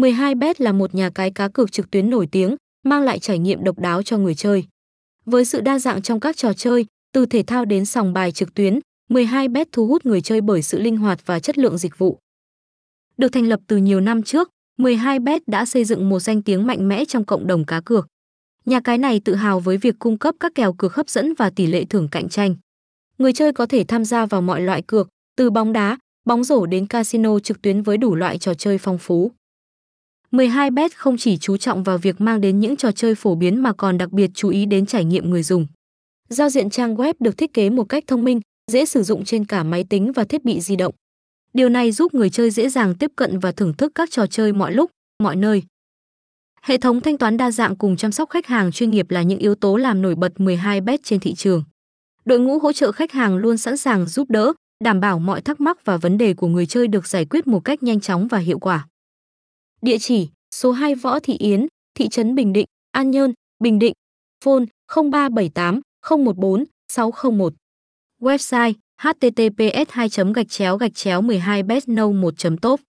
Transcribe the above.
12bet là một nhà cái cá cược trực tuyến nổi tiếng, mang lại trải nghiệm độc đáo cho người chơi. Với sự đa dạng trong các trò chơi, từ thể thao đến sòng bài trực tuyến, 12bet thu hút người chơi bởi sự linh hoạt và chất lượng dịch vụ. Được thành lập từ nhiều năm trước, 12bet đã xây dựng một danh tiếng mạnh mẽ trong cộng đồng cá cược. Nhà cái này tự hào với việc cung cấp các kèo cược hấp dẫn và tỷ lệ thưởng cạnh tranh. Người chơi có thể tham gia vào mọi loại cược, từ bóng đá, bóng rổ đến casino trực tuyến với đủ loại trò chơi phong phú. 12bet không chỉ chú trọng vào việc mang đến những trò chơi phổ biến mà còn đặc biệt chú ý đến trải nghiệm người dùng. Giao diện trang web được thiết kế một cách thông minh, dễ sử dụng trên cả máy tính và thiết bị di động. Điều này giúp người chơi dễ dàng tiếp cận và thưởng thức các trò chơi mọi lúc, mọi nơi. Hệ thống thanh toán đa dạng cùng chăm sóc khách hàng chuyên nghiệp là những yếu tố làm nổi bật 12bet trên thị trường. Đội ngũ hỗ trợ khách hàng luôn sẵn sàng giúp đỡ, đảm bảo mọi thắc mắc và vấn đề của người chơi được giải quyết một cách nhanh chóng và hiệu quả. Địa chỉ: số 2 Võ Thị Yến, thị trấn Bình Định, An Nhơn, Bình Định. Phone: 0378 014 601. Website: https 2 gạch chéo gạch chéo 12 betno 1 top